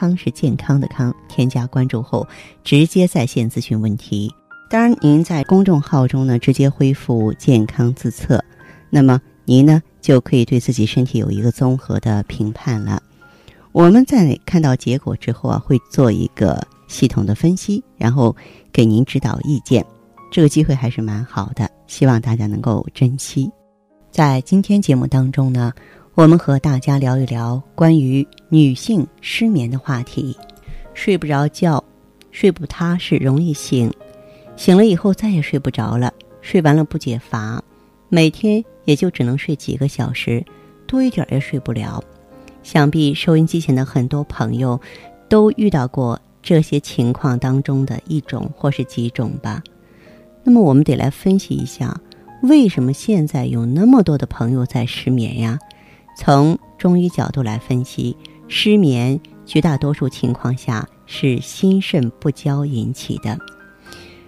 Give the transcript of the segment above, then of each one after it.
康是健康的康，添加关注后直接在线咨询问题。当然，您在公众号中呢直接恢复健康自测，那么您呢就可以对自己身体有一个综合的评判了。我们在看到结果之后啊，会做一个系统的分析，然后给您指导意见。这个机会还是蛮好的，希望大家能够珍惜。在今天节目当中呢。我们和大家聊一聊关于女性失眠的话题。睡不着觉，睡不踏实，容易醒，醒了以后再也睡不着了，睡完了不解乏，每天也就只能睡几个小时，多一点也睡不了。想必收音机前的很多朋友都遇到过这些情况当中的一种或是几种吧。那么我们得来分析一下，为什么现在有那么多的朋友在失眠呀？从中医角度来分析，失眠绝大多数情况下是心肾不交引起的。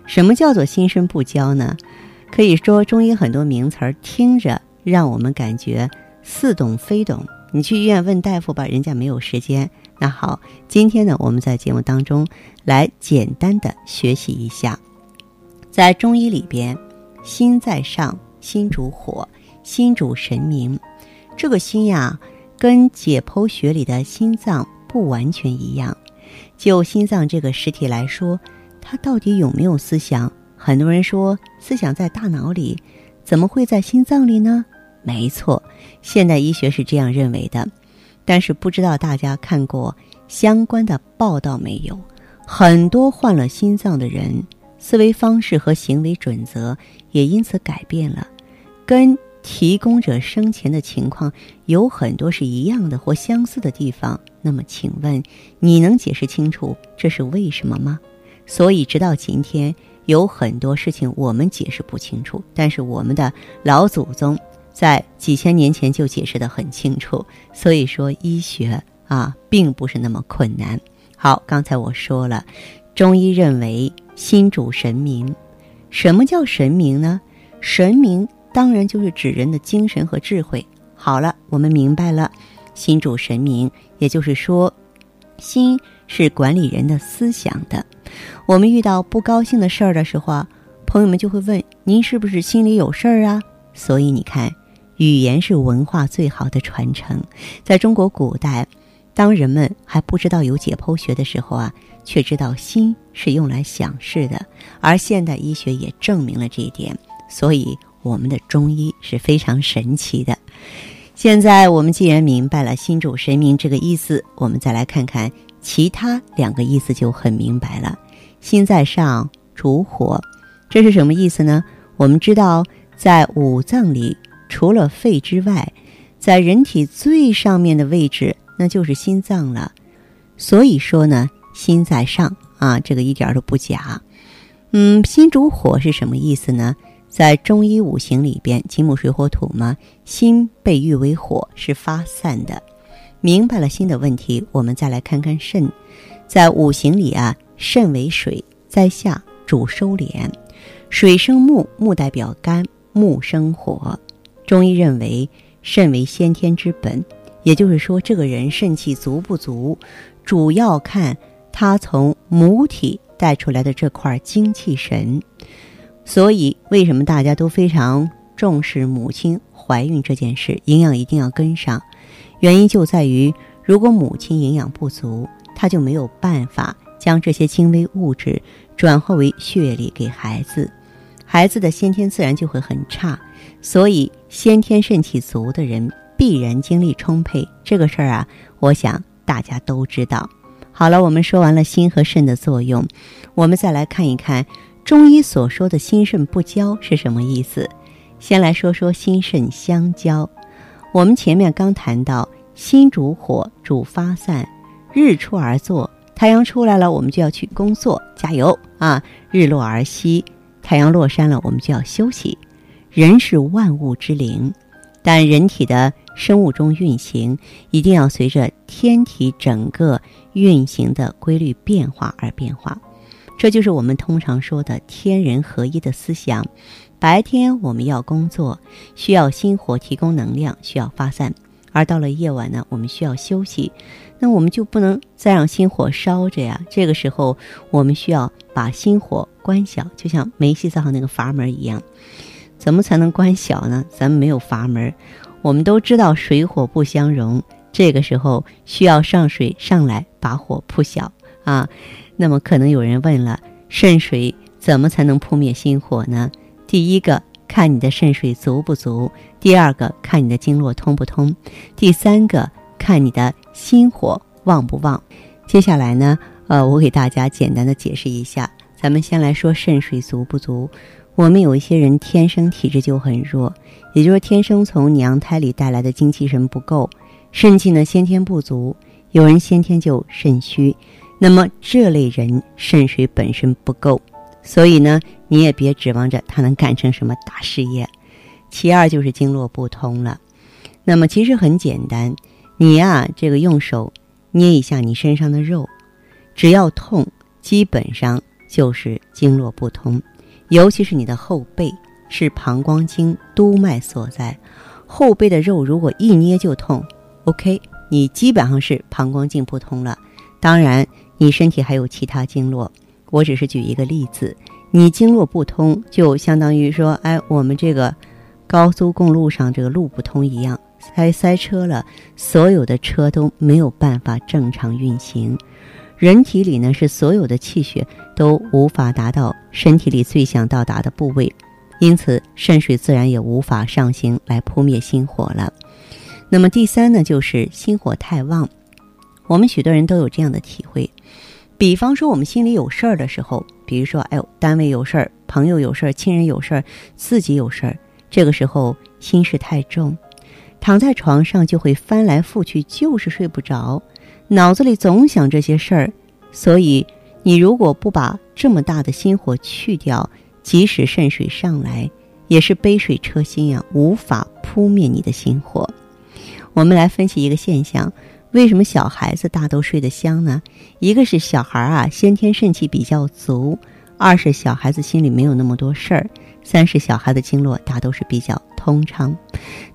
什么叫做心肾不交呢？可以说中医很多名词儿听着让我们感觉似懂非懂。你去医院问大夫吧，人家没有时间。那好，今天呢，我们在节目当中来简单的学习一下，在中医里边，心在上，心主火，心主神明。这个心呀，跟解剖学里的心脏不完全一样。就心脏这个实体来说，它到底有没有思想？很多人说思想在大脑里，怎么会在心脏里呢？没错，现代医学是这样认为的。但是不知道大家看过相关的报道没有？很多患了心脏的人，思维方式和行为准则也因此改变了，跟。提供者生前的情况有很多是一样的或相似的地方，那么请问你能解释清楚这是为什么吗？所以直到今天，有很多事情我们解释不清楚，但是我们的老祖宗在几千年前就解释得很清楚。所以说医学啊，并不是那么困难。好，刚才我说了，中医认为心主神明，什么叫神明呢？神明。当然就是指人的精神和智慧。好了，我们明白了，心主神明，也就是说，心是管理人的思想的。我们遇到不高兴的事儿的时候啊，朋友们就会问：“您是不是心里有事儿啊？”所以你看，语言是文化最好的传承。在中国古代，当人们还不知道有解剖学的时候啊，却知道心是用来想事的。而现代医学也证明了这一点，所以。我们的中医是非常神奇的。现在我们既然明白了“心主神明”这个意思，我们再来看看其他两个意思就很明白了。心在上，主火，这是什么意思呢？我们知道，在五脏里，除了肺之外，在人体最上面的位置，那就是心脏了。所以说呢，心在上啊，这个一点都不假。嗯，心主火是什么意思呢？在中医五行里边，金木水火土嘛，心被誉为火，是发散的。明白了心的问题，我们再来看看肾。在五行里啊，肾为水，在下主收敛。水生木，木代表肝，木生火。中医认为肾为先天之本，也就是说，这个人肾气足不足，主要看他从母体带出来的这块精气神。所以，为什么大家都非常重视母亲怀孕这件事？营养一定要跟上，原因就在于，如果母亲营养不足，她就没有办法将这些精微物质转化为血液里给孩子，孩子的先天自然就会很差。所以，先天肾气足的人必然精力充沛。这个事儿啊，我想大家都知道。好了，我们说完了心和肾的作用，我们再来看一看。中医所说的心肾不交是什么意思？先来说说心肾相交。我们前面刚谈到，心主火，主发散，日出而作，太阳出来了，我们就要去工作，加油啊！日落而息，太阳落山了，我们就要休息。人是万物之灵，但人体的生物钟运行一定要随着天体整个运行的规律变化而变化。这就是我们通常说的天人合一的思想。白天我们要工作，需要心火提供能量，需要发散；而到了夜晚呢，我们需要休息。那我们就不能再让心火烧着呀。这个时候，我们需要把心火关小，就像煤气灶上那个阀门一样。怎么才能关小呢？咱们没有阀门，我们都知道水火不相容。这个时候需要上水上来把火扑小啊。那么可能有人问了，肾水怎么才能扑灭心火呢？第一个看你的肾水足不足，第二个看你的经络通不通，第三个看你的心火旺不旺。接下来呢，呃，我给大家简单的解释一下。咱们先来说肾水足不足。我们有一些人天生体质就很弱，也就是天生从娘胎里带来的精气神不够，肾气呢先天不足。有人先天就肾虚。那么这类人肾水本身不够，所以呢，你也别指望着他能干成什么大事业。其二就是经络不通了。那么其实很简单，你呀，这个用手捏一下你身上的肉，只要痛，基本上就是经络不通。尤其是你的后背是膀胱经督脉所在，后背的肉如果一捏就痛，OK，你基本上是膀胱经不通了。当然。你身体还有其他经络，我只是举一个例子。你经络不通，就相当于说，哎，我们这个高速公路上这个路不通一样，塞塞车了，所有的车都没有办法正常运行。人体里呢，是所有的气血都无法达到身体里最想到达的部位，因此肾水自然也无法上行来扑灭心火了。那么第三呢，就是心火太旺。我们许多人都有这样的体会，比方说我们心里有事儿的时候，比如说，哎呦，单位有事儿，朋友有事儿，亲人有事儿，自己有事儿，这个时候心事太重，躺在床上就会翻来覆去，就是睡不着，脑子里总想这些事儿。所以，你如果不把这么大的心火去掉，即使肾水上来，也是杯水车薪呀，无法扑灭你的心火。我们来分析一个现象。为什么小孩子大都睡得香呢？一个是小孩啊，先天肾气比较足；二是小孩子心里没有那么多事儿；三是小孩的经络大都是比较通畅。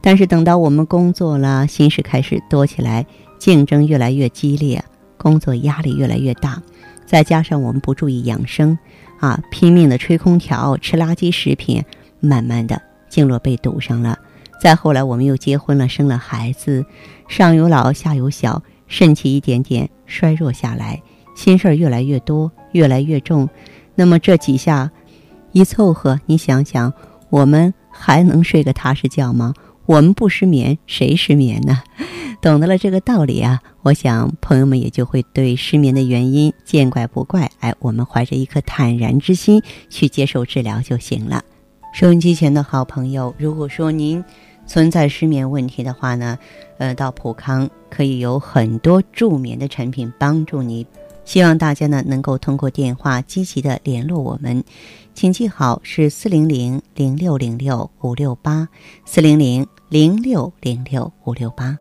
但是等到我们工作了，心事开始多起来，竞争越来越激烈，工作压力越来越大，再加上我们不注意养生，啊，拼命的吹空调、吃垃圾食品，慢慢的经络被堵上了。再后来，我们又结婚了，生了孩子，上有老，下有小，肾气一点点衰弱下来，心事儿越来越多，越来越重。那么这几下一凑合，你想想，我们还能睡个踏实觉吗？我们不失眠，谁失眠呢？懂得了这个道理啊，我想朋友们也就会对失眠的原因见怪不怪。哎，我们怀着一颗坦然之心去接受治疗就行了。收音机前的好朋友，如果说您存在失眠问题的话呢，呃，到普康可以有很多助眠的产品帮助你。希望大家呢能够通过电话积极的联络我们，请记好是四零零零六零六五六八，四零零零六零六五六八。